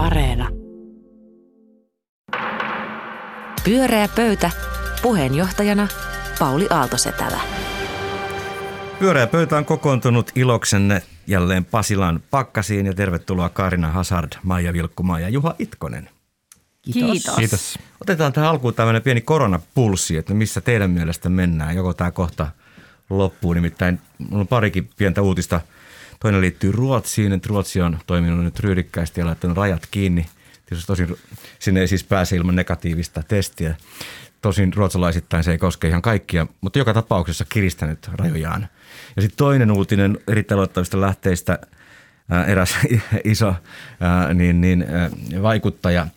Areena. Pyöreä pöytä. Puheenjohtajana Pauli Aaltosetälä. Pyöreä pöytä on kokoontunut iloksenne jälleen Pasilan pakkasiin ja tervetuloa Karina Hazard, Maija Vilkkumaa ja Juha Itkonen. Kiitos. Kiitos. Otetaan tähän alkuun tämmöinen pieni koronapulssi, että missä teidän mielestä mennään. Joko tämä kohta loppuu, nimittäin on parikin pientä uutista. Toinen liittyy Ruotsiin, että Ruotsi on toiminut nyt ryhdikkäästi ja laittanut rajat kiinni. Tietysti tosin sinne ei siis pääse ilman negatiivista testiä. Tosin ruotsalaisittain se ei koske ihan kaikkia, mutta joka tapauksessa kiristänyt rajojaan. Ja sitten toinen uutinen erittäin luottavista lähteistä, ää, eräs iso ää, niin, niin, ää, vaikuttaja –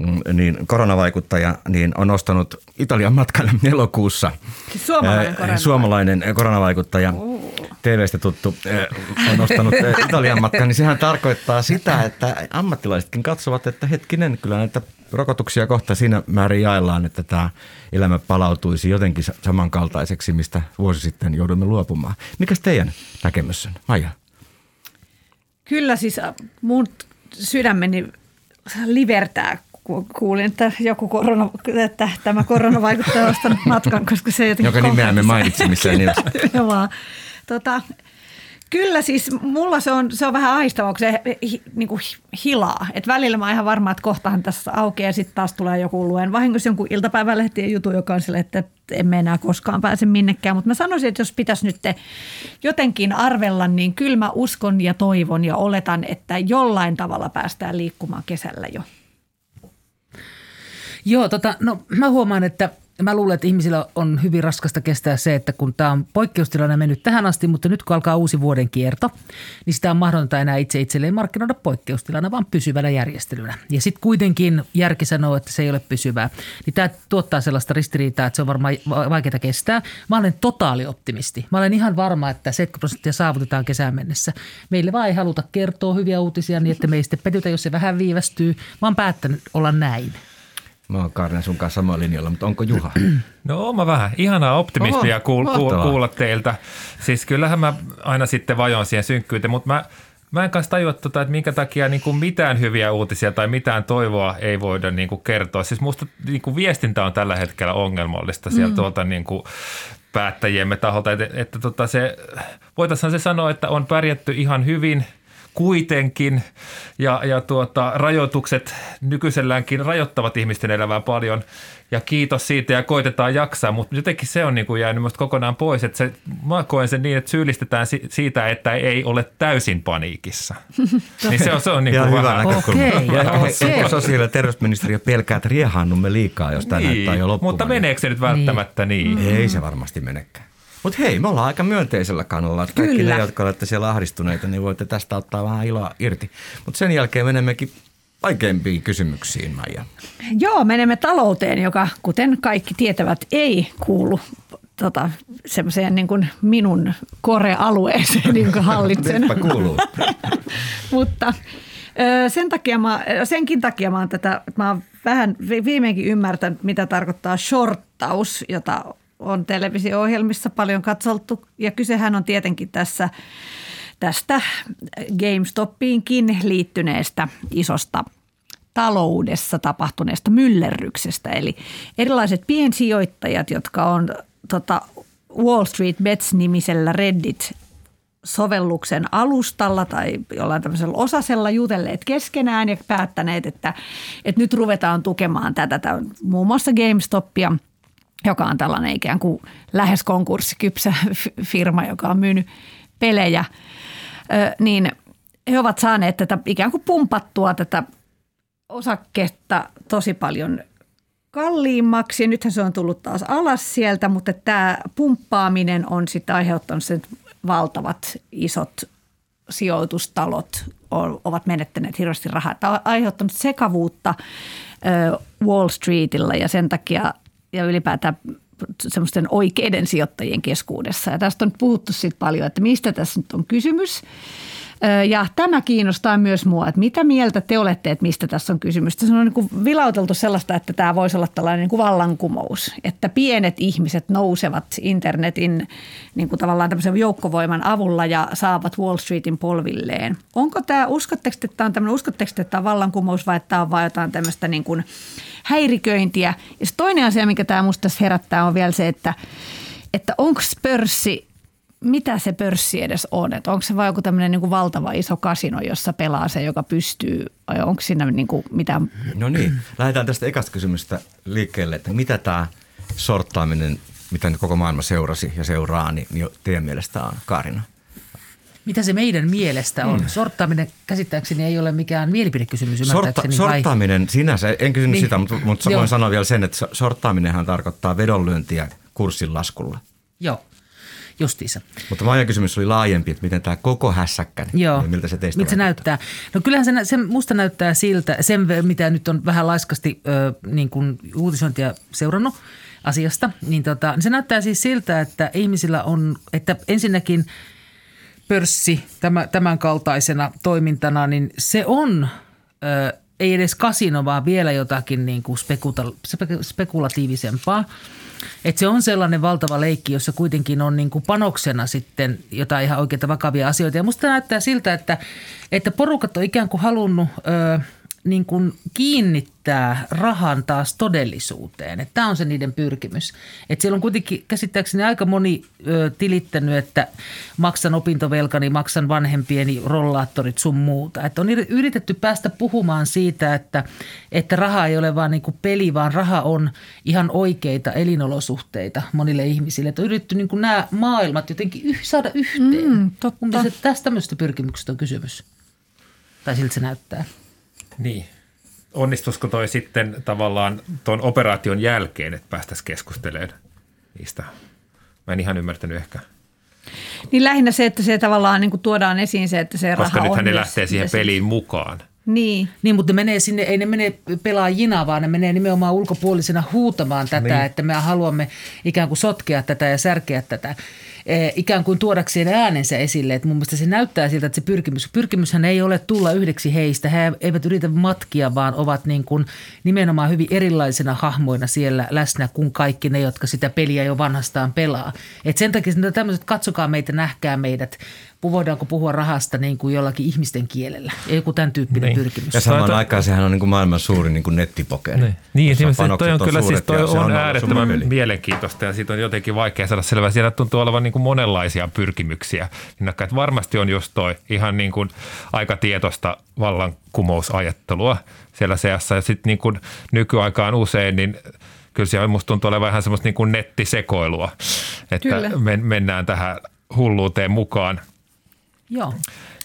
Mm, niin koronavaikuttaja niin on nostanut Italian matkan elokuussa. Suomalainen koronavaikuttaja. Suomalainen koronavaikuttaja, TVstä tuttu, ää, on nostanut ää, Italian matkan, niin sehän tarkoittaa sitä, että ammattilaisetkin katsovat, että hetkinen, kyllä näitä rokotuksia kohta siinä määrin jaellaan, että tämä elämä palautuisi jotenkin sa- samankaltaiseksi, mistä vuosi sitten joudumme luopumaan. Mikäs teidän näkemys on, Maija? Kyllä siis äh, mun sydämeni livertää, kuulin, että joku korona, että tämä korona vaikuttaa ostanut matkan, koska se jotenkin Joka nimeä me konkreettisesti- mainitsi missään nimessä. Tota, kyllä siis mulla se on, se on vähän aistava, kun se niin kuin hilaa. Et välillä mä oon ihan varma, että kohtahan tässä aukeaa ja sitten taas tulee joku luen vahingossa jonkun iltapäivälehtien jutu, joka on sille, että emme enää koskaan pääse minnekään. Mutta mä sanoisin, että jos pitäisi nyt jotenkin arvella, niin kyllä mä uskon ja toivon ja oletan, että jollain tavalla päästään liikkumaan kesällä jo. Joo, tota, no mä huomaan, että mä luulen, että ihmisillä on hyvin raskasta kestää se, että kun tämä on poikkeustilanne mennyt tähän asti, mutta nyt kun alkaa uusi vuoden kierto, niin sitä on mahdotonta enää itse itselleen markkinoida poikkeustilana, vaan pysyvänä järjestelynä. Ja sitten kuitenkin järki sanoo, että se ei ole pysyvää. Niin tämä tuottaa sellaista ristiriitaa, että se on varmaan va- vaikeaa kestää. Mä olen totaalioptimisti. Mä olen ihan varma, että 70 prosenttia saavutetaan kesään mennessä. Meille vaan ei haluta kertoa hyviä uutisia niin, että me ei sitten petytä, jos se vähän viivästyy. Mä oon päättänyt olla näin. Mä oon Karne sun kanssa samalla linjalla, mutta onko Juha? No mä vähän. Ihanaa optimismia Oho, kuul, kuul, kuulla teiltä. Siis kyllähän mä aina sitten vajoan siihen synkkyyteen, mutta mä, mä en kanssa tajua, tota, että minkä takia niin kuin mitään hyviä uutisia tai mitään toivoa ei voida niin kuin kertoa. Siis musta niin kuin viestintä on tällä hetkellä ongelmallista sieltä mm. tuolta niin kuin päättäjiemme taholta. Että, että tota se, voitaisiin se sanoa, että on pärjätty ihan hyvin – kuitenkin ja, ja tuota, rajoitukset nykyiselläänkin rajoittavat ihmisten elämää paljon ja kiitos siitä ja koitetaan jaksaa, mutta jotenkin se on niin kuin jäänyt musta kokonaan pois, että se, mä koen sen niin, että syyllistetään si- siitä, että ei ole täysin paniikissa. niin se on, se on niin kuin hyvä vähän, näkökulma. Okei, ja ehkä, okei. ehkä sosiaali- ja terveysministeriö pelkää, että riehaannumme liikaa, jos tämä näyttää jo niin, loppumaan. mutta meneekö se nyt välttämättä niin? niin? Ei se varmasti menekään. Mutta hei, me ollaan aika myönteisellä kannalla. Että kaikki Kyllä. ne, jotka olette siellä ahdistuneita, niin voitte tästä ottaa vähän iloa irti. Mutta sen jälkeen menemmekin vaikeimpiin kysymyksiin, Maija. Joo, menemme talouteen, joka kuten kaikki tietävät ei kuulu tota, semmoiseen niin kuin minun kore-alueeseen, jonka hallitsen. Nytpä kuuluu. Mutta sen takia mä, senkin takia mä oon tätä, mä oon vähän vi- viimeinkin ymmärtänyt, mitä tarkoittaa shorttaus, jota on televisio-ohjelmissa paljon katsottu. Ja kysehän on tietenkin tässä tästä GameStopiinkin liittyneestä isosta taloudessa tapahtuneesta myllerryksestä. Eli erilaiset piensijoittajat, jotka on tota, Wall Street Bets-nimisellä Reddit sovelluksen alustalla tai jollain tämmöisellä osasella jutelleet keskenään ja päättäneet, että, että nyt ruvetaan tukemaan tätä, tätä muun muassa GameStopia, joka on tällainen ikään kuin lähes konkurssikypsä firma, joka on myynyt pelejä, niin he ovat saaneet tätä ikään kuin pumpattua tätä osaketta tosi paljon kalliimmaksi. Nythän se on tullut taas alas sieltä, mutta tämä pumppaaminen on sitten aiheuttanut sen, valtavat isot sijoitustalot ovat menettäneet hirveästi rahaa. Tämä on aiheuttanut sekavuutta Wall Streetillä ja sen takia ja ylipäätään semmoisten oikeiden sijoittajien keskuudessa. Ja tästä on puhuttu sitten paljon, että mistä tässä nyt on kysymys. Ja tämä kiinnostaa myös mua, että mitä mieltä te olette, että mistä tässä on kysymys. Tässä on niin kuin vilauteltu sellaista, että tämä voisi olla tällainen niin kuin vallankumous, että pienet ihmiset nousevat internetin niin kuin tavallaan tämmöisen joukkovoiman avulla ja saavat Wall Streetin polvilleen. Onko tämä, uskotteko, että tämä on tämmöinen, uskotteko, että tämä on vallankumous vai että tämä on vain jotain tämmöistä niin kuin häiriköintiä? Ja se toinen asia, mikä tämä musta herättää on vielä se, että, että onko pörssi mitä se pörssi edes on? Että onko se vain joku tämmöinen niin kuin valtava iso kasino, jossa pelaa se, joka pystyy, vai onko siinä niin kuin mitään? No niin, lähdetään tästä ekasta kysymystä liikkeelle, että mitä tämä sorttaaminen, mitä nyt koko maailma seurasi ja seuraa, niin, teidän mielestä on Kaarina? Mitä se meidän mielestä on? Mm. Sorttaaminen käsittääkseni ei ole mikään mielipidekysymys Sortta, ymmärtääkseni. vai? sorttaaminen sinänsä, en kysynyt Niin. sitä, mutta, mutta Joo. voin sanoa vielä sen, että so- sorttaaminenhan tarkoittaa vedonlyöntiä kurssin laskulla. Joo, justiinsa. Mutta Maija kysymys oli laajempi, että miten tämä koko hässäkkä, Joo. niin miltä se teistä Miltä se näyttää? No kyllähän se, se musta näyttää siltä, sen mitä nyt on vähän laiskasti ö, niin kuin uutisointia seurannut asiasta, niin tota, se näyttää siis siltä, että ihmisillä on, että ensinnäkin pörssi tämä, tämän kaltaisena toimintana, niin se on ö, ei edes kasino, vaan vielä jotakin niin kuin spekuta- spekulatiivisempaa. Et se on sellainen valtava leikki, jossa kuitenkin on niin kuin panoksena sitten jotain ihan oikeita vakavia asioita. Ja musta näyttää siltä, että, että porukat on ikään kuin halunnut ö, niin kuin kiinnittää rahan taas todellisuuteen. Tämä on se niiden pyrkimys. Et siellä on kuitenkin käsittääkseni aika moni ö, tilittänyt, että maksan opintovelkani, maksan vanhempieni rollaattorit sun muuta. Et on yritetty päästä puhumaan siitä, että, että raha ei ole vaan niin kuin peli, vaan raha on ihan oikeita elinolosuhteita monille ihmisille. Et on yritetty niin kuin nämä maailmat jotenkin yh, saada yhteen. Mm, totta. Mun mielestä tästä tämmöistä pyrkimyksestä on kysymys. Tai siltä se näyttää. Niin. Onnistuisiko toi sitten tavallaan tuon operaation jälkeen, että päästäisiin keskustelemaan niistä? Mä en ihan ymmärtänyt ehkä. Niin lähinnä se, että se tavallaan niin kuin tuodaan esiin se, että se Koska raha on nythän ne lähtee siihen se- peliin mukaan. Niin. Niin, mutta ne menee sinne, ei ne mene pelaajina, vaan ne menee nimenomaan ulkopuolisena huutamaan tätä, niin. että me haluamme ikään kuin sotkea tätä ja särkeä tätä. Eh, ikään kuin tuodakseen äänensä esille. Että mun mielestä se näyttää siltä, että se pyrkimys, pyrkimyshän ei ole tulla yhdeksi heistä. He eivät yritä matkia, vaan ovat niin kuin nimenomaan hyvin erilaisena hahmoina siellä läsnä kuin kaikki ne, jotka sitä peliä jo vanhastaan pelaa. Et sen takia tämmöiset, katsokaa meitä, nähkää meidät, voidaanko puhua rahasta niin kuin jollakin ihmisten kielellä. Joku tämän tyyppinen Niin. pyrkimys. Ja samaan Tai- tai- aikaan sehän on niin kuin maailman suurin niin kuin nettipokeri. Niin, niin esimerkiksi toi panokset on kyllä siis toi se on nolla äärettömän mielenkiintoista ja siitä on jotenkin vaikea saada selvää. Siellä tuntuu olevan niin kuin monenlaisia pyrkimyksiä. Että varmasti on just toi ihan niin kuin aika tietoista vallankumousajattelua siellä seassa ja sitten niin kuin nykyaikaan usein niin kyllä siellä musta tuntuu olevan vähän semmoista niin kuin nettisekoilua, että Kyllä. men, mennään tähän hulluuteen mukaan. Joo.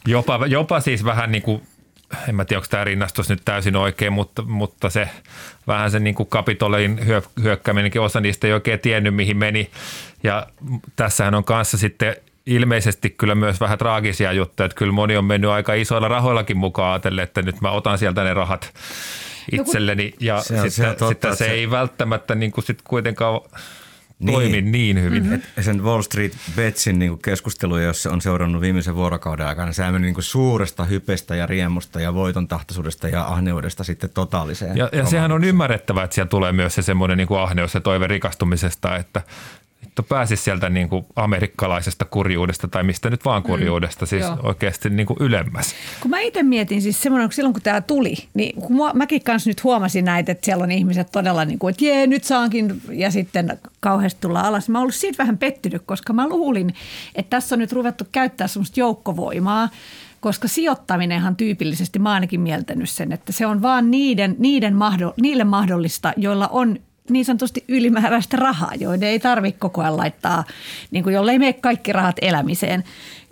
Jopa, jopa siis vähän niin kuin, en mä tiedä, onko tämä rinnastus nyt täysin oikein, mutta, mutta se vähän se niin kuin Kapitolin hyö, hyökkääminenkin, osa niistä ei oikein tiennyt, mihin meni. Ja tässähän on kanssa sitten ilmeisesti kyllä myös vähän traagisia juttuja, että kyllä moni on mennyt aika isoilla rahoillakin mukaan ajatellen, että nyt mä otan sieltä ne rahat itselleni ja Se on- se sitten, totta, sitten se että se- ei välttämättä niin kuin sit kuitenkaan Niin. toimi niin hyvin. Mm-hmm. Et sen Wall Street Betsin niin keskusteluja, jos se on seurannut viimeisen vuorokauden aikana, sehän meni niin kuin suuresta hypestä ja riemusta ja voiton tahtoisuudesta ja ahneudesta sitten totaaliseen. Ja, ja sehän on ymmärrettävää, että siellä tulee myös se semmoinen niin kuin ahneus ja toive rikastumisesta, että että pääsisi sieltä niin kuin amerikkalaisesta kurjuudesta tai mistä nyt vaan kurjuudesta, mm, siis joo. oikeasti niin kuin ylemmäs. Kun mä itse mietin siis semmoinen, kun silloin kun tämä tuli, niin kun mua, mäkin kanssa nyt huomasin näitä, että siellä on ihmiset todella niin kuin, että jee, nyt saankin ja sitten kauheasti tullaan alas. Mä oon ollut siitä vähän pettynyt, koska mä luulin, että tässä on nyt ruvettu käyttää semmoista joukkovoimaa, koska sijoittaminenhan tyypillisesti, mä ainakin mieltänyt sen, että se on vaan niiden, niiden mahdoll, niille mahdollista, joilla on niin sanotusti ylimääräistä rahaa, joiden ei tarvitse koko ajan laittaa, niin kuin jolle ei mene kaikki rahat elämiseen.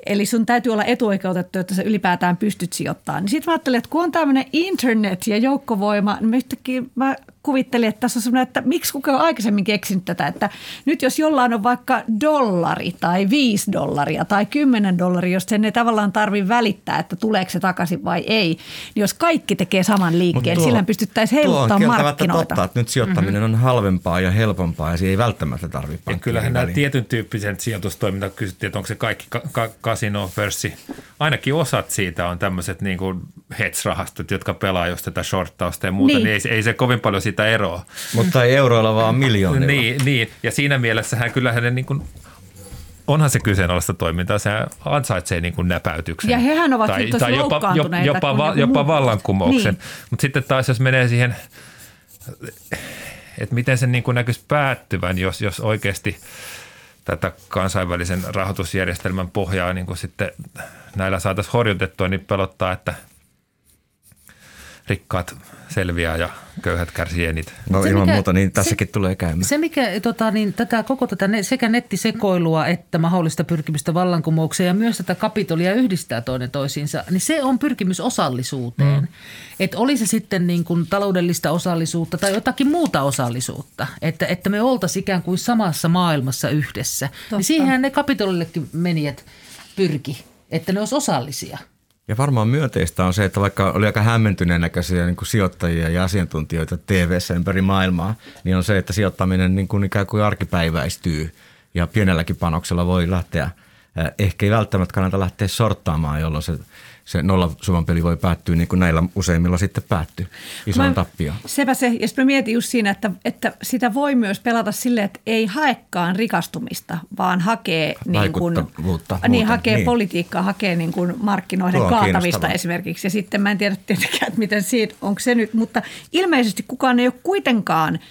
Eli sun täytyy olla etuoikeutettu, että sä ylipäätään pystyt sijoittamaan. Niin sitten mä ajattelin, että kun on tämmöinen internet ja joukkovoima, niin mä yhtäkkiä mä kuvittelin, että tässä on semmoinen, että miksi kukaan on aikaisemmin keksinyt tätä, että nyt jos jollain on vaikka dollari tai viisi dollaria tai kymmenen dollaria, jos sen ei tavallaan tarvitse välittää, että tuleeko se takaisin vai ei, niin jos kaikki tekee saman liikkeen, tuo, sillä pystyttäisiin heiluttamaan markkinoita. totta, että nyt sijoittaminen mm-hmm. on halvempaa ja helpompaa ja se ei välttämättä tarvitse Kyllähän nämä tietyn tyyppisen sijoitustoiminta kysyttiin, että onko se kaikki ka- ka- kasino, pörssi. Ainakin osat siitä on tämmöiset niin kuin hedge-rahastot, jotka pelaa just tätä shorttausta ja muuta, niin, niin ei, ei se kovin paljon sitä eroa. Mutta ei euroilla, vaan miljoonilla. niin, niin, ja siinä mielessä hän kyllähän ne niin kuin onhan se kyseenalaista toimintaa, se ansaitsee niin kuin näpäytyksen. Ja hehän ovat tai, tai jopa, jopa, jopa, va, jopa vallankumouksen. Niin. Mutta sitten taas jos menee siihen, että miten se niin kuin näkyisi päättyvän, jos, jos oikeasti tätä kansainvälisen rahoitusjärjestelmän pohjaa niin kuin sitten näillä saataisiin horjutettua, niin pelottaa, että – rikkaat selviää ja köyhät kärsii eniten. No se, ilman mikä, muuta, niin tässäkin se, tulee käymään. Se, mikä tota, niin, tätä koko tätä sekä nettisekoilua että mahdollista pyrkimystä vallankumoukseen ja myös tätä kapitolia yhdistää toinen toisiinsa, niin se on pyrkimys osallisuuteen. Mm. Että oli se sitten niin kuin taloudellista osallisuutta tai jotakin muuta osallisuutta, että, että me oltaisiin ikään kuin samassa maailmassa yhdessä. Niin Totta. Niin siihen ne kapitolillekin menijät pyrki, että ne olisi osallisia – ja varmaan myönteistä on se, että vaikka oli aika hämmentyneen näköisiä niin kuin sijoittajia ja asiantuntijoita tv ympäri maailmaa, niin on se, että sijoittaminen niin kuin ikään kuin arkipäiväistyy ja pienelläkin panoksella voi lähteä, ehkä ei välttämättä kannata lähteä sorttaamaan, jolloin se se nollasuman peli voi päättyä niin kuin näillä useimmilla sitten päättyy isoon tappioon. Sepä se, ja sitten mietin just siinä, että, että sitä voi myös pelata silleen, että ei haekaan rikastumista, vaan hakee, niin kuin, niin, hakee niin. politiikkaa, hakee niin kuin markkinoiden kaatamista esimerkiksi. Ja sitten mä en tiedä tietenkään, että miten siitä, onko se nyt, mutta ilmeisesti kukaan ei ole kuitenkaan –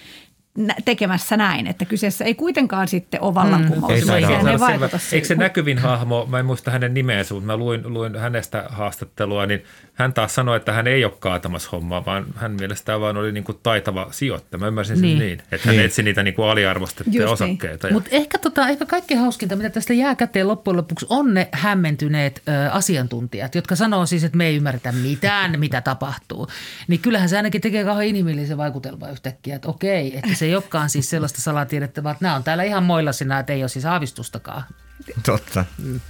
tekemässä näin, että kyseessä ei kuitenkaan sitten ole vallankumous. Mm, ei, ei, ei, Eikö se näkyvin hahmo, mä en muista hänen nimeensä, mutta mä luin, luin hänestä haastattelua, niin hän taas sanoi, että hän ei ole kaatamassa hommaa, vaan hän mielestään vaan oli niin kuin taitava sijoittaja. Mä ymmärsin sen niin, niin että niin. hän etsi niitä niin kuin aliarvostettuja Just niin. osakkeita. Niin. Mutta ehkä, tota, ehkä kaikkein hauskinta, mitä tästä jää käteen loppujen lopuksi, on ne hämmentyneet ö, asiantuntijat, jotka sanoo siis, että me ei ymmärretä mitään, mitä tapahtuu. Niin kyllähän se ainakin tekee kauhean inhimillisen vaikutelman yhtäkkiä, että okei, että se ei olekaan siis sellaista salatiedettä, vaan nämä on täällä ihan moilla sinä, että ei ole siis aavistustakaan. Totta. Mm.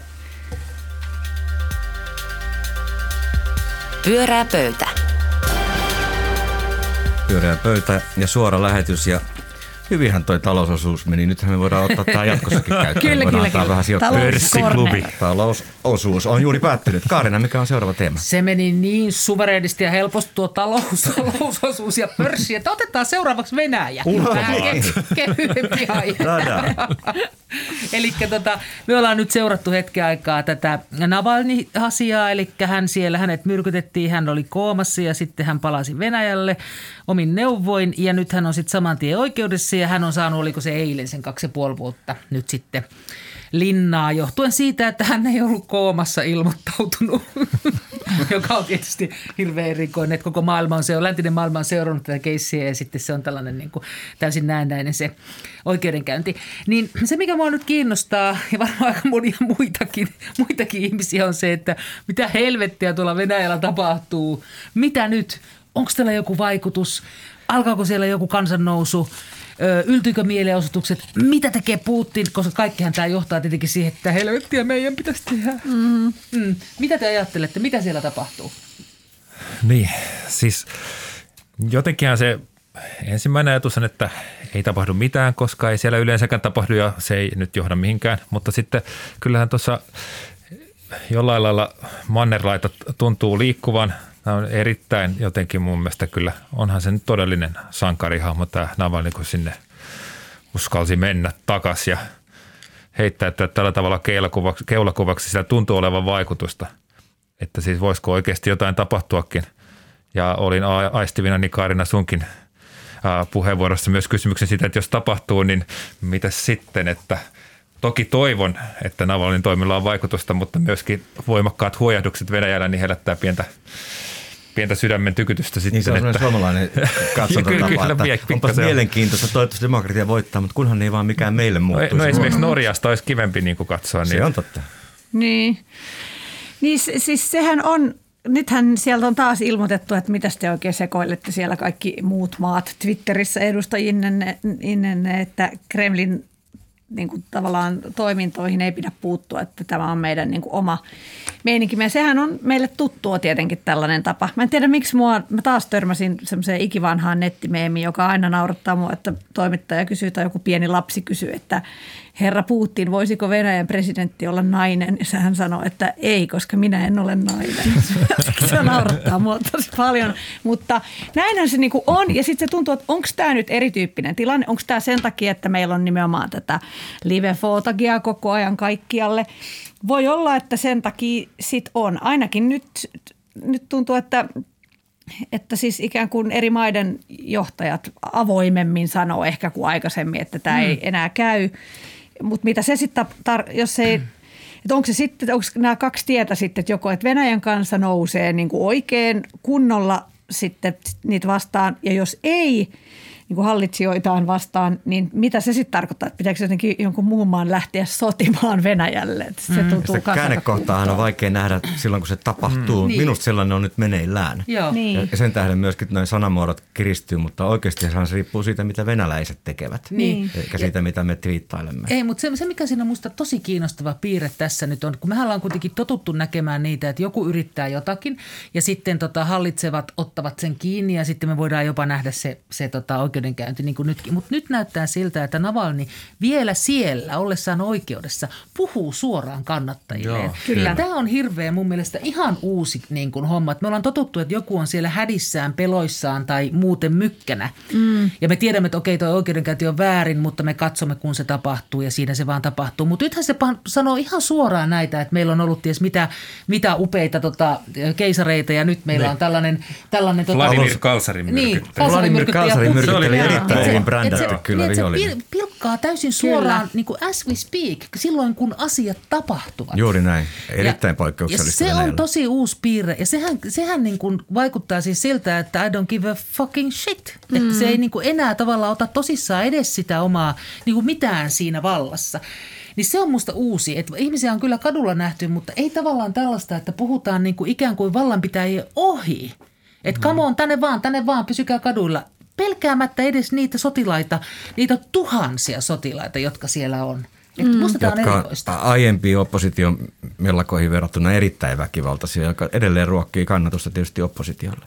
Pyörää pöytä. Pyörää pöytä ja suora lähetys ja hyvinhän toi talousosuus meni. Nythän me voidaan ottaa tämä jatkossakin käyttöön. kyllä, kyllä, kyllä. vähän Pörssiklubi. Talousosuus on juuri päättynyt. Kaarina, mikä on seuraava teema? Se meni niin suvereenisti ja helposti tuo talous, talousosuus ja pörssi, että otetaan seuraavaksi Venäjä. Vähän ke- kevyempi Eli tota, me ollaan nyt seurattu hetken aikaa tätä Navalny-asiaa, eli hän siellä, hänet myrkytettiin, hän oli koomassa ja sitten hän palasi Venäjälle omin neuvoin ja nyt hän on sitten saman tien oikeudessa ja hän on saanut, oliko se eilen sen kaksi ja puoli vuotta nyt sitten linnaa johtuen siitä, että hän ei ollut koomassa ilmoittautunut, joka on tietysti hirveän erikoinen, että koko maailma on se, läntinen maailma on seurannut tätä keissiä ja sitten se on tällainen niin kuin täysin näennäinen se oikeudenkäynti. Niin se, mikä mua nyt kiinnostaa ja varmaan aika monia muitakin, muitakin ihmisiä on se, että mitä helvettiä tuolla Venäjällä tapahtuu, mitä nyt, onko tällä joku vaikutus, alkaako siellä joku kansannousu, yltyykö mielenosoitukset, mitä tekee Putin, koska kaikkihan tämä johtaa tietenkin siihen, että helvettiä meidän pitäisi tehdä. Mm-hmm. Mm. Mitä te ajattelette, mitä siellä tapahtuu? Niin, siis jotenkinhan se ensimmäinen ajatus on, että ei tapahdu mitään, koska ei siellä yleensäkään tapahdu ja se ei nyt johda mihinkään. Mutta sitten kyllähän tuossa jollain lailla mannerlaita tuntuu liikkuvan – Tämä on erittäin jotenkin mun mielestä kyllä, onhan se nyt todellinen sankarihahmo tämä Navalny, kun sinne uskalsi mennä takaisin ja heittää että tällä tavalla keulakuvaksi, keulakuvaksi sitä tuntuu olevan vaikutusta. Että siis voisiko oikeasti jotain tapahtuakin. Ja olin aistivina Nikaarina sunkin puheenvuorossa myös kysymyksen siitä, että jos tapahtuu, niin mitä sitten, että Toki toivon, että Navalnin toimilla on vaikutusta, mutta myöskin voimakkaat huojahdukset Venäjällä niin herättää pientä pientä sydämen tykytystä sitten. Niin se on että... suomalainen katsontotapa, että onpa mielenkiintoista, toivottavasti demokratia voittaa, mutta kunhan ei vaan mikään meille muuttuisi. No, no esimerkiksi Norjasta olisi kivempi niin kuin katsoa. Se niin. on totta. Niin. Niin siis sehän on nythän sieltä on taas ilmoitettu, että mitä te oikein sekoilette siellä kaikki muut maat Twitterissä edustajinne, että Kremlin niin kuin tavallaan toimintoihin ei pidä puuttua, että tämä on meidän niin kuin oma meininki. Ja sehän on meille tuttua tietenkin tällainen tapa. Mä en tiedä, miksi mua, mä taas törmäsin semmoiseen ikivanhaan nettimeemiin, joka aina naurattaa mua, että toimittaja kysyy tai joku pieni lapsi kysyy, että herra Putin, voisiko Venäjän presidentti olla nainen? Ja sehän sanoi, että ei, koska minä en ole nainen. se naurattaa mua tosi paljon. Mutta näinhän se niinku on. Ja sitten se tuntuu, että onko tämä nyt erityyppinen tilanne? Onko tämä sen takia, että meillä on nimenomaan tätä live-fotagia koko ajan kaikkialle? Voi olla, että sen takia sit on. Ainakin nyt, nyt tuntuu, että että siis ikään kuin eri maiden johtajat avoimemmin sanoo ehkä kuin aikaisemmin, että tämä mm. ei enää käy. Mutta mitä se sitten, tar- jos ei, että onko se sitten, onko nämä kaksi tietä sitten, että joko että Venäjän kanssa nousee niin kuin oikein kunnolla sitten niitä vastaan, ja jos ei, niin kuin hallitsijoitaan vastaan, niin mitä se sitten tarkoittaa? Että pitääkö jotenkin jonkun muun maan lähteä sotimaan Venäjälle? Että se mm. tuntuu Sitä käännekohtaahan on vaikea nähdä silloin, kun se tapahtuu. Mm. Niin. Minusta sellainen on nyt meneillään. Joo. Niin. Ja sen tähden myöskin noin sanamuodot kiristyy, mutta oikeasti se riippuu siitä, mitä venäläiset tekevät. Niin. Eikä siitä, mitä me twiittailemme. Ei, mutta se, se mikä siinä on minusta tosi kiinnostava piirre tässä nyt on, kun mehän ollaan kuitenkin totuttu näkemään niitä, että joku yrittää jotakin ja sitten tota, hallitsevat ottavat sen kiinni ja sitten me voidaan jopa nähdä se, se tota, oikeudenkäynti niin kuin nytkin. Mutta nyt näyttää siltä, että Navalni vielä siellä ollessaan oikeudessa puhuu suoraan kannattajille. Joo, kyllä. Tämä on hirveä mun mielestä ihan uusi niin kuin homma. me ollaan totuttu, että joku on siellä hädissään, peloissaan tai muuten mykkänä. Mm. Ja me tiedämme, että okei, tuo oikeudenkäynti on väärin, mutta me katsomme, kun se tapahtuu ja siinä se vaan tapahtuu. Mutta nythän se sanoo ihan suoraan näitä, että meillä on ollut ties mitä, mitä upeita tota, keisareita ja nyt meillä ne. on tällainen... tällainen tota, Vladimir Kalsarin niin, Vladimir Kalsarin myrkytteli erittäin hyvin brändätty kyllä niin, vihollinen. Se pilkkaa täysin suoraan kyllä. niin kuin as we speak, silloin kun asiat tapahtuvat. Juuri näin, erittäin ja, poikkeuksellista. Ja se on tosi uusi piirre ja sehän, sehän niin kuin vaikuttaa siis siltä, että I don't give a fucking shit. Mm. Että se ei niin kuin enää tavallaan ota tosissaan edes sitä omaa niin kuin mitään siinä vallassa. Niin se on musta uusi, että ihmisiä on kyllä kadulla nähty, mutta ei tavallaan tällaista, että puhutaan niin kuin ikään kuin vallanpitäjien ohi. Että come on, tänne vaan, tänne vaan, pysykää kaduilla. Pelkäämättä edes niitä sotilaita, niitä tuhansia sotilaita, jotka siellä on. Että mm. musta tämä on erikoista. aiempiin opposition mellakoihin verrattuna erittäin väkivaltaisia, joka edelleen ruokkii kannatusta tietysti oppositiolle.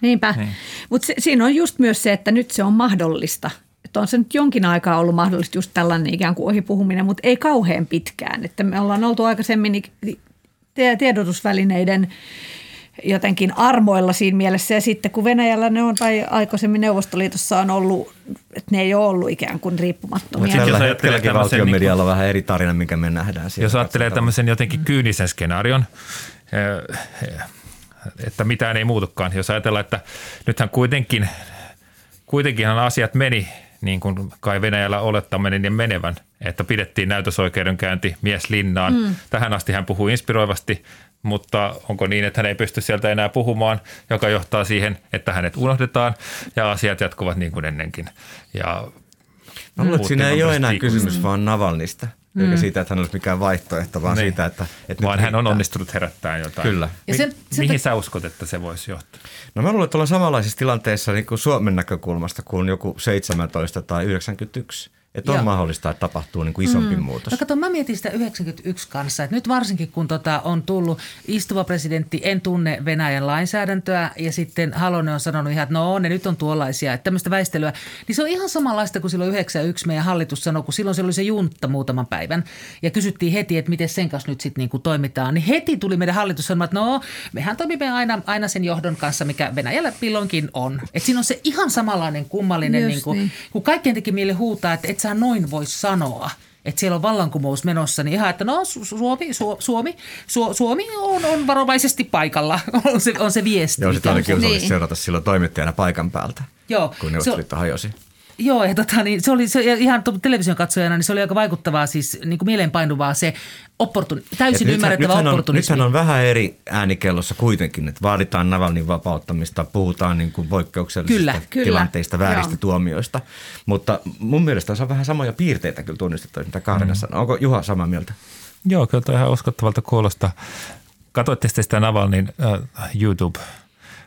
Niinpä. Niin. Mutta siinä on just myös se, että nyt se on mahdollista. Että on se nyt jonkin aikaa ollut mahdollista just tällainen ikään kuin ohipuhuminen, mutta ei kauhean pitkään. Että me ollaan oltu aikaisemmin tiedotusvälineiden jotenkin armoilla siinä mielessä. Ja sitten kun Venäjällä ne on tai aikaisemmin Neuvostoliitossa on ollut, että ne ei ole ollut ikään kuin riippumattomia. Mutta tällä hetkelläkin valtion niin medialla on vähän eri tarina, mikä me nähdään. Jos ajattelee tämmöisen jotenkin kyynisen skenaarion, eh, että mitään ei muutukaan. Jos ajatellaan, että nythän kuitenkin, kuitenkinhan asiat meni niin kuin kai Venäjällä olettamme niin menevän, että pidettiin näytösoikeudenkäynti mies linnaan. Mm. Tähän asti hän puhui inspiroivasti, mutta onko niin, että hän ei pysty sieltä enää puhumaan, joka johtaa siihen, että hänet unohdetaan ja asiat jatkuvat niin kuin ennenkin. Ja Mä luulen, että siinä ei ole enää kysymys vaan Navalnista. Mm. Eikä siitä, että hän olisi mikään vaihtoehto, vaan niin. siitä, että... että vaan hän on onnistunut herättämään jotain. Kyllä. Ja sen, Mi- sen mihin sä uskot, että se voisi johtaa? No mä luulen, että ollaan samanlaisissa tilanteissa niin kuin Suomen näkökulmasta kuin joku 17 tai 91. Että on Joo. mahdollista, että tapahtuu niin kuin isompi mm. muutos. No kato, mä mietin sitä 91 kanssa, että nyt varsinkin kun tota on tullut istuva presidentti, en tunne Venäjän lainsäädäntöä ja sitten Halonen on sanonut ihan, että no ne nyt on tuollaisia, että tämmöistä väistelyä. Niin se on ihan samanlaista kuin silloin 91 meidän hallitus sanoi, kun silloin se oli se juntta muutaman päivän ja kysyttiin heti, että miten sen kanssa nyt sitten niin kuin toimitaan. Niin heti tuli meidän hallitus sanomaan, että no mehän toimimme aina, aina sen johdon kanssa, mikä Venäjällä pilloinkin on. Että siinä on se ihan samanlainen kummallinen, niin kuin, niin. kun kaikkien teki mieli huutaa, että sä noin voi sanoa että siellä on vallankumous menossa, niin ihan, että no Suomi, Su, Suomi, Su, Suomi on, on varovaisesti paikalla, on se, on se viesti. Joo, sitä oli kiusallista niin. seurata silloin toimittajana paikan päältä, Joo, kun Neuvostoliitto hajosi. Joo, ja tota, niin se oli se, ihan television katsojana, niin se oli aika vaikuttavaa, siis niin kuin mieleenpainuvaa se opportun, täysin Et ymmärrettävä nythän, opportunismi. Nythän on vähän eri äänikellossa kuitenkin, että vaaditaan Navalnin vapauttamista, puhutaan niin kuin poikkeuksellisista kyllä, tilanteista, kyllä, vääristä joo. tuomioista. Mutta mun mielestä se on vähän samoja piirteitä kyllä tunnistettu, mitä Kaarina mm. Onko Juha samaa mieltä? Joo, kyllä ihan uskottavalta kuulostaa. Katoitte sitten sitä Navalnin äh,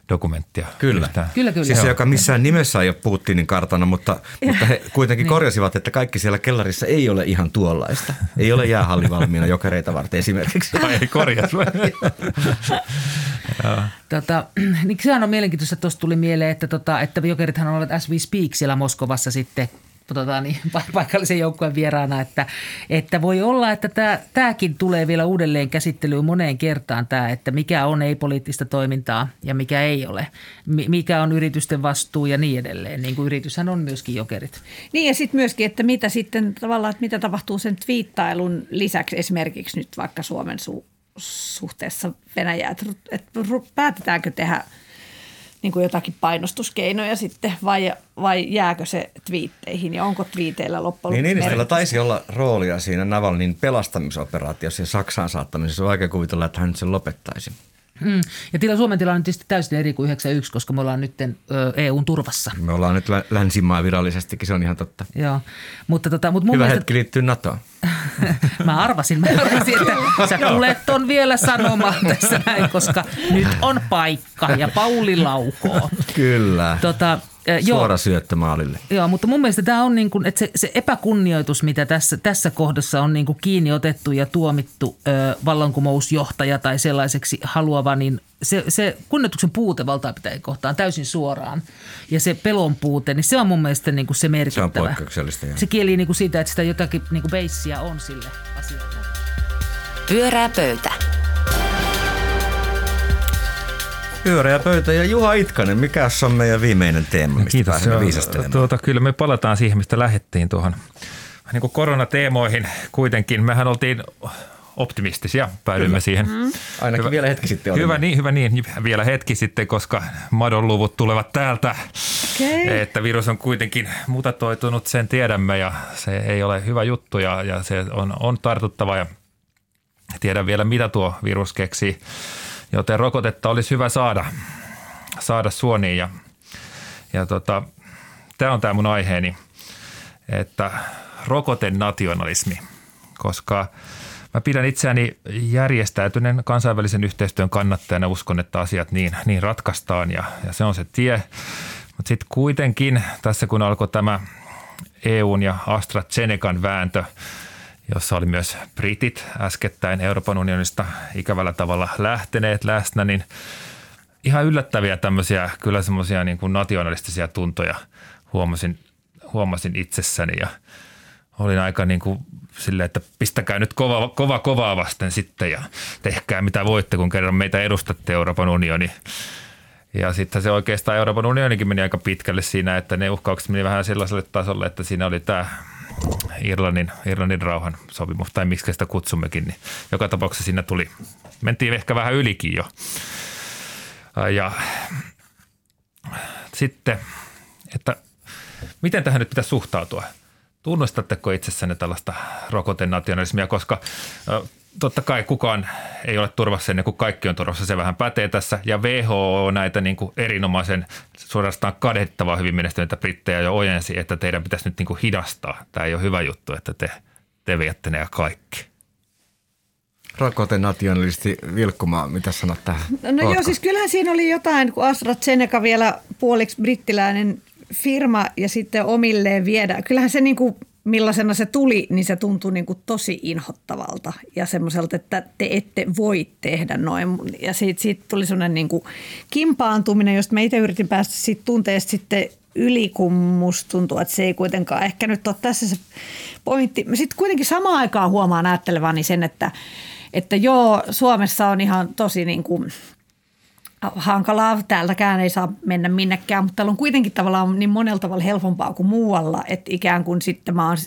YouTube-dokumenttia? Kyllä. Yhtään? Kyllä, kyllä. Siis se, joka missään nimessä ei ole Putinin kartana, mutta, mutta he kuitenkin korjasivat, että kaikki siellä kellarissa ei ole ihan tuollaista. Ei ole jäähalli valmiina jokereita varten esimerkiksi. Ai ei korjaa. Tota, niin sehän on mielenkiintoista, että tuosta tuli mieleen, että, tota, että jokerithan ovat as we speak siellä Moskovassa sitten tota, niin, pa- paikallisen joukkueen vieraana, että, että voi olla, että tämä, tämäkin tulee vielä uudelleen käsittelyyn moneen kertaan tämä, että mikä on ei-poliittista toimintaa ja mikä ei ole, Mi- mikä on yritysten vastuu ja niin edelleen, niin kuin yrityshän on myöskin jokerit. Niin ja sitten myöskin, että mitä sitten tavallaan, että mitä tapahtuu sen twiittailun lisäksi esimerkiksi nyt vaikka Suomen su- suhteessa Venäjään, että, että päätetäänkö tehdä niin kuin jotakin painostuskeinoja sitten vai, vai jääkö se twiitteihin ja onko twiiteillä loppujen Niin Niinistöllä merkitystä? taisi olla roolia siinä Navalnin pelastamisoperaatiossa ja Saksaan saattamisessa. On vaikea kuvitella, että hän nyt sen lopettaisi. Mm. Ja tila, Suomen tilanne on tietysti täysin eri kuin 91, koska me ollaan nyt EUn turvassa. Me ollaan nyt lä- länsimaa virallisestikin, se on ihan totta. Joo, mutta, tota, mutta mun Hyvä mielestä, hetki liittyy NATOon. Mä arvasin, mä arvasin, että sä tulet ton vielä sanomaan tässä näin, koska nyt on paikka ja Pauli laukoo. Kyllä. Tota, joo, Suora syöttö maalille. joo, mutta mun mielestä tämä on niin kuin, että se, se epäkunnioitus, mitä tässä, tässä kohdassa on niin kuin kiinni otettu ja tuomittu ö, vallankumousjohtaja tai sellaiseksi haluava, niin se, se kunnioituksen puute valtaa pitää kohtaan täysin suoraan ja se pelon puute, niin se on mun mielestä niin kuin se Se merkittävä. on poikkeuksellista. joo. Se kieli niin kuin siitä, että sitä jotakin niin kuin beissiä on sille asialle. Pyöreä pöytä. Pyöreä pöytä ja Juha Itkanen, mikä on meidän viimeinen teema, mistä Kiitos. pääsemme viisastelemaan? Tuota, kyllä me palataan siihen, mistä lähdettiin tuohon niin kuin koronateemoihin kuitenkin. Mehän oltiin optimistisia, päädyimme siihen. Ainakin Hyvä. vielä hetki sitten Hyvä niin, hyvä niin. Vielä hetki sitten, koska madon luvut tulevat täältä. Okei. Että virus on kuitenkin mutatoitunut, sen tiedämme ja se ei ole hyvä juttu ja, ja se on, on tartuttava ja tiedän vielä mitä tuo virus keksii. Joten rokotetta olisi hyvä saada, saada suoniin ja, ja tota, tämä on tämä mun aiheeni, että rokotenationalismi, koska mä pidän itseäni järjestäytyneen kansainvälisen yhteistyön kannattajana, uskon, että asiat niin, niin ratkaistaan ja, ja se on se tie. Mutta sitten kuitenkin tässä kun alkoi tämä EUn ja AstraZenecan vääntö, jossa oli myös britit äskettäin Euroopan unionista ikävällä tavalla lähteneet läsnä, niin ihan yllättäviä tämmöisiä kyllä semmoisia niin kuin nationalistisia tuntoja huomasin, huomasin itsessäni ja olin aika niin kuin silleen, että pistäkää nyt kova, kova kovaa vasten sitten ja tehkää mitä voitte, kun kerran meitä edustatte Euroopan unioni. Ja sitten se oikeastaan Euroopan unionikin meni aika pitkälle siinä, että ne uhkaukset meni vähän sellaiselle tasolle, että siinä oli tämä Irlannin, Irlannin rauhan sopimus, tai miksi sitä kutsummekin, niin joka tapauksessa siinä tuli, mentiin ehkä vähän ylikin jo. Ja sitten, että miten tähän nyt pitäisi suhtautua? Tunnustatteko itsessänne tällaista rokotenationalismia, koska totta kai kukaan ei ole turvassa ennen kuin kaikki on turvassa, se vähän pätee tässä. Ja WHO on näitä niin kuin erinomaisen suorastaan kadehdittavaa hyvin menestyneitä brittejä jo ojensi, että teidän pitäisi nyt niin kuin hidastaa. Tämä ei ole hyvä juttu, että te, te viette ne ja kaikki. Rokotenationalisti Vilkkumaa, mitä sanot tähän? No joo, Ootko? siis kyllähän siinä oli jotain, kun AstraZeneca vielä puoliksi brittiläinen firma ja sitten omilleen viedä. Kyllähän se niin kuin, millaisena se tuli, niin se tuntui niin kuin tosi inhottavalta ja semmoiselta, että te ette voi tehdä noin. Ja siitä, siitä tuli semmoinen niin kuin kimpaantuminen, josta mä itse yritin päästä siitä tunteesta sitten yli, kun musta tuntuu, että se ei kuitenkaan ehkä nyt ole tässä se pointti. Sitten kuitenkin samaan aikaan huomaan ajattelevani sen, että, että joo, Suomessa on ihan tosi niin kuin hankalaa. Täältäkään ei saa mennä minnekään, mutta täällä on kuitenkin tavallaan niin monella tavalla helpompaa kuin muualla, että ikään kuin sitten mä oon,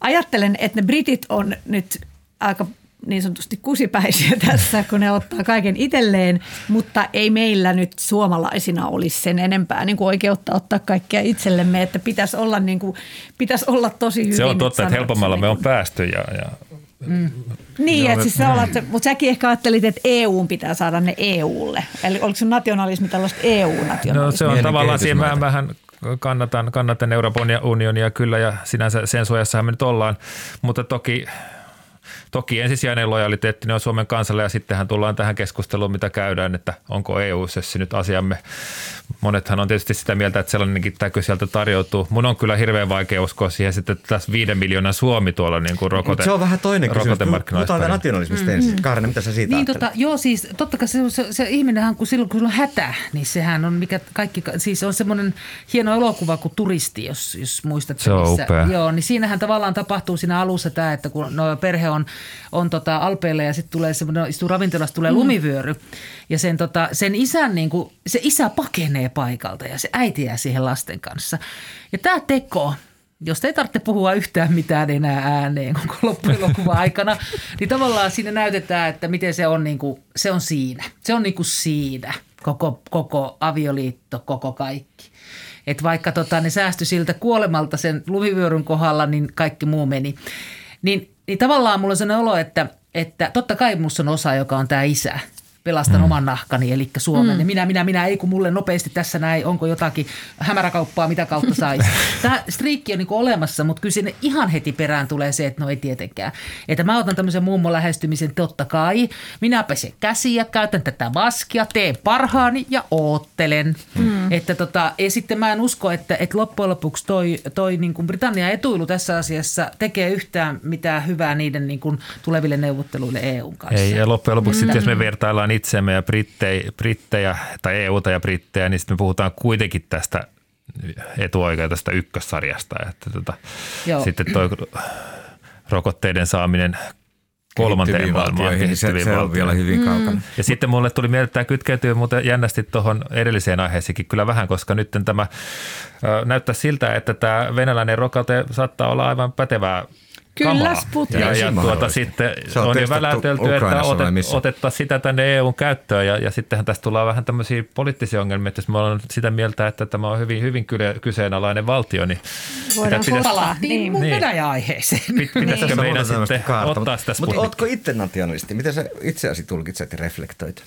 ajattelen, että ne britit on nyt aika niin sanotusti kusipäisiä tässä, kun ne ottaa kaiken itselleen, mutta ei meillä nyt suomalaisina olisi sen enempää niin kuin oikeutta ottaa kaikkea itsellemme, että pitäisi olla, niin kuin, pitäisi olla tosi hyvin. Se on totta, että helpommalla me niin on päästy ja, ja niin, Joo, että siis että, mutta säkin ehkä ajattelit, että EUn pitää saada ne EUlle. Eli oliko se nationalismi tällaista EU-nationalismia? No se on tavallaan siihen, mä, kehitysmaita. mähän kannatan, kannatan Euroopan unionia kyllä ja sinänsä sen suojassahan me nyt ollaan, mutta toki toki ensisijainen lojaliteetti on Suomen kansalle ja sittenhän tullaan tähän keskusteluun, mitä käydään, että onko EU se nyt asiamme. Monethan on tietysti sitä mieltä, että sellainenkin täkö sieltä tarjoutuu. Mun on kyllä hirveän vaikea uskoa siihen sitten, että tässä viiden miljoonan Suomi tuolla niin kuin rokote, se on vähän toinen kysymys. Puhutaan nationalismista mm. ensin. Kaarina, mitä sä siitä Niin ajattelet? tota, joo siis totta kai se, se, se ihminenhän, kun silloin kun sulla on hätä, niin sehän on mikä kaikki, siis on semmoinen hieno elokuva kuin Turisti, jos, jos muistatte. Se on missä, upea. Joo, niin siinähän tavallaan tapahtuu siinä alussa tämä, että kun no, perhe on, on tota alpeilla ja sitten tulee semmoinen, istuu ravintolassa, tulee lumivyöry ja sen, tota, sen isän, niin kuin, se isä pakenee paikalta ja se äiti jää siihen lasten kanssa. Ja tämä teko, jos ei tarvitse puhua yhtään mitään enää ääneen koko loppuelokuvan aikana, niin tavallaan siinä näytetään, että miten se on, niin kuin, se on siinä. Se on niin kuin siinä, koko, koko avioliitto, koko kaikki. Et vaikka tota, ne säästyi siltä kuolemalta sen lumivyöryn kohdalla, niin kaikki muu meni. Niin, niin tavallaan mulla on sellainen olo, että, että totta kai musta on osa, joka on tämä isä. Pelastan mm. oman nahkani, eli Suomen. Mm. Ja minä, minä, minä, ei kun mulle nopeasti tässä näin, onko jotakin hämäräkauppaa, mitä kautta saisi. Tämä striikki on niin olemassa, mutta kyllä sinne ihan heti perään tulee se, että no ei tietenkään. Että mä otan tämmöisen mummon lähestymisen, totta kai. Minä pesen käsiä, käytän tätä maskia, teen parhaani ja oottelen. Mm. Että tota, ja sitten mä en usko, että, että loppujen lopuksi toi, toi niin kuin Britannian etuilu tässä asiassa tekee yhtään mitään hyvää niiden niin kuin tuleville neuvotteluille EUn kanssa. Ei, ja loppujen lopuksi sitten, jos me vertaillaan itseämme ja brittejä, brittejä tai EUta ja brittejä, niin sitten me puhutaan kuitenkin tästä etuoikeutusta ykkössarjasta. Että tota, Joo. sitten toi rokotteiden saaminen kolmanteen Kehittyviin maailmaan. niin se, kehittyviin se on vielä hyvin kaukana. Ja sitten mulle tuli mieleen, että tämä kytkeytyy muuten jännästi tuohon edelliseen aiheeseenkin kyllä vähän, koska nyt tämä näyttää siltä, että tämä venäläinen rokote saattaa olla aivan pätevää Kyllä. Sputnik. Ja, ja tuota sitten Se on on, jo testattu väläytelty, että otet, otettaisiin sitä tänne EUn käyttöön ja, ja sittenhän tästä tullaan vähän tämmöisiä poliittisia ongelmia, että jos me ollaan sitä mieltä, että tämä on hyvin, hyvin kyseenalainen valtio, niin Voidaan pitäisi, Palattiin niin, mun Niin. Venäjä-aiheeseen. pit- pitäisikö Tässä meidän sitten kaarta, ottaa mutta- sitä Mutta Sputnik? ootko itse nationalisti? Miten sä itseäsi tulkitset ja reflektoit?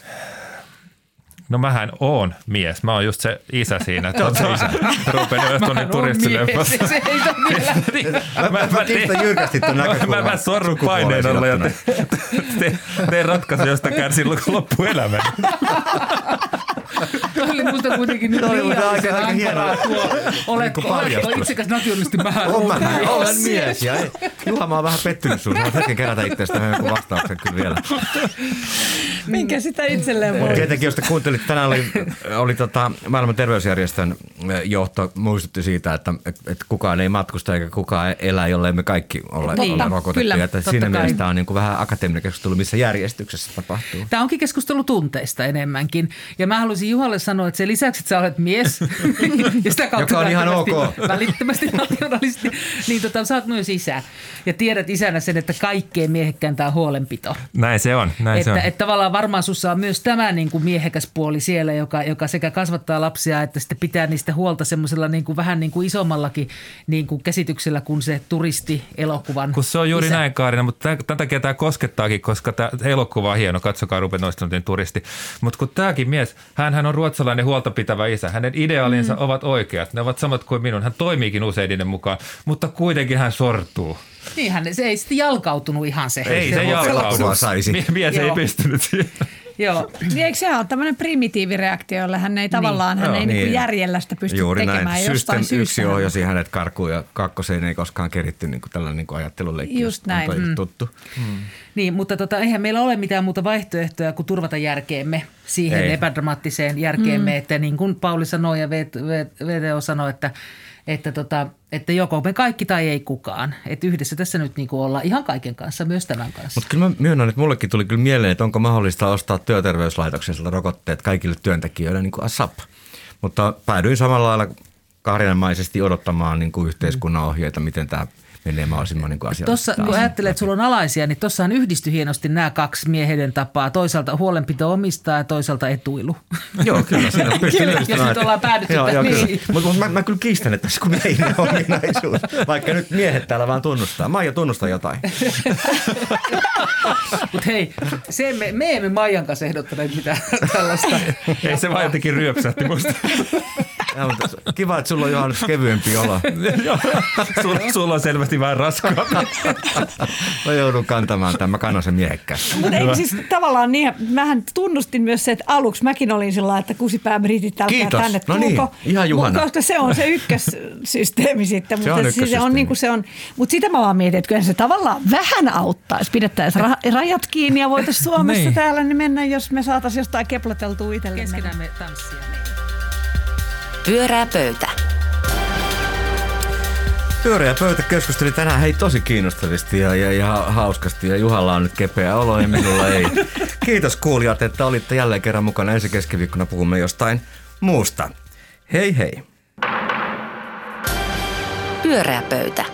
No mähän oon mies. Mä oon just se isä siinä. Tuota, isä. Turistileffassa. Se ei ole vielä. Niin. Mä, mä, mä kiistän jyrkästi Mä, näkökulman. mä, mä sorrun paineen alla ja sidottuna. te, te, teen ratkaisu, josta kärsii loppuelämän. Toi oli musta kuitenkin nyt Toi liiallisen aika- aika tuo. Oletko, oletko paljastus. itsekäs nationalisti? Mähän On mä, mies. olen mies. Ja ei, Juha, mä oon vähän pettynyt sun. Voit hetken kerätä itsestä joku vastauksen kyllä vielä. Minkä sitä itselleen voi? Tietenkin, jos te kuuntelit, tänään oli, oli tota, maailman terveysjärjestön eh, johto muistutti siitä, että et, et kukaan ei matkusta eikä kukaan elä, jollei me kaikki ole, Niin, ole rokotettuja. kyllä, että siinä kai. mielessä tämä on niin kuin vähän akateeminen keskustelu, missä järjestyksessä tapahtuu. Tämä onkin keskustelu tunteista enemmänkin. Ja mä haluaisin Juhalle sanoa, että sen lisäksi, että sä olet mies, ja sitä kautta Joka on ihan ok. välittömästi nationalisti, niin tota, sä oot myös isä. Ja tiedät isänä sen, että kaikkein miehekkäintä on huolenpito. Näin se on. Näin se on. Että, että tavallaan varmaan sussa on myös tämä niin kuin miehekäs puoli siellä, joka, joka sekä kasvattaa lapsia että sitten pitää niistä huolta semmoisella niin kuin vähän niin kuin isommallakin niin kuin käsityksellä kuin se turisti-elokuvan Kun se on juuri isä. näin, Kaarina, mutta tämän, takia tämä koskettaakin, koska tämä elokuva on hieno. Katsokaa Ruben Östonin turisti. Mutta kun tämäkin mies, hän on ruotsalainen huoltopitävä isä. Hänen ideaalinsa mm. ovat oikeat. Ne ovat samat kuin minun. Hän toimiikin usein niiden mukaan, mutta kuitenkin hän sortuu. Niinhän se ei sitten jalkautunut ihan se. Ei se se. Mie- Mies ei pystynyt siihen. Joo. Niin Eikö sehän ole tämmöinen primitiivireaktio, jolle hän ei tavallaan, hän Joo, ei niin. niin. järjellä sitä pysty Juuri tekemään. näin. Jostain System syystä yksi ohjasi hänet karkuun ja kakkoseen ei koskaan keritty niin kuin tällainen niin kuin ajatteluleikki. Just on näin. toi Mm. tuttu. Niin, mutta tota, eihän meillä ole mitään muuta vaihtoehtoja kuin turvata järkeemme siihen ei. epädramaattiseen järkeemme, mm. että niin kuin Pauli sanoi ja VTO sanoi, että, että, tota, että joko me kaikki tai ei kukaan. Että yhdessä tässä nyt niin ollaan ihan kaiken kanssa, myös tämän kanssa. Mutta kyllä mä myönnän, että mullekin tuli kyllä mieleen, että onko mahdollista ostaa työterveyslaitokselta rokotteet kaikille työntekijöille niin kuin ASAP. Mutta päädyin samalla lailla kahdenmaisesti odottamaan niin kuin yhteiskunnan ohjeita, miten tämä menee mahdollisimman niin kuin Tuossa, kun ajattelet, että sulla on alaisia, niin tuossahan yhdistyi hienosti nämä kaksi miehiden tapaa. Toisaalta huolenpito omistaa ja toisaalta etuilu. Joo, kyllä. Siinä pystyy Kyllä, nyt että- ollaan päädytty Joo, joo, niin. Mutta mä, mä, kyllä kiistän, että tässä kun miehinen ominaisuus. Vaikka nyt miehet täällä vaan tunnustaa. Maija tunnustaa jotain. Mutta hei, se me, me emme Maijan kanssa ehdottaneet mitään tällaista. Ei se vaan jotenkin ryöpsähti musta. Kiva, että sulla on Johannes kevyempi olo. sulla, sulla on selvästi vähän raskaampi. Mä joudun kantamaan tämän, mä kannan sen miehekkäästi. Mutta eikö siis tavallaan niin, mähän tunnustin myös se, että aluksi mäkin olin sillä lailla, että älkää Kiitos. tänne No niin, tulko. ihan Juhana. Koska se on se ykkössysteemi sitten. Se on mutta siis se on niin kuin se on, mutta sitä mä vaan mietin, että kyllä se tavallaan vähän auttaa, jos pidettäisiin ra- rajat kiinni ja voitaisiin Suomessa Niin. täällä niin mennä, jos me saataisiin jostain keploteltua itsellemme. Keskenään me tanssia. Pyörää pöytä. Pyöreä pöytä keskusteli tänään hei tosi kiinnostavasti ja, ja, ja hauskasti ja Juhalla on nyt kepeä olo ja minulla ei. Kiitos kuulijat, että olitte jälleen kerran mukana. Ensi keskiviikkona puhumme jostain muusta. Hei hei! Pyörää pöytä.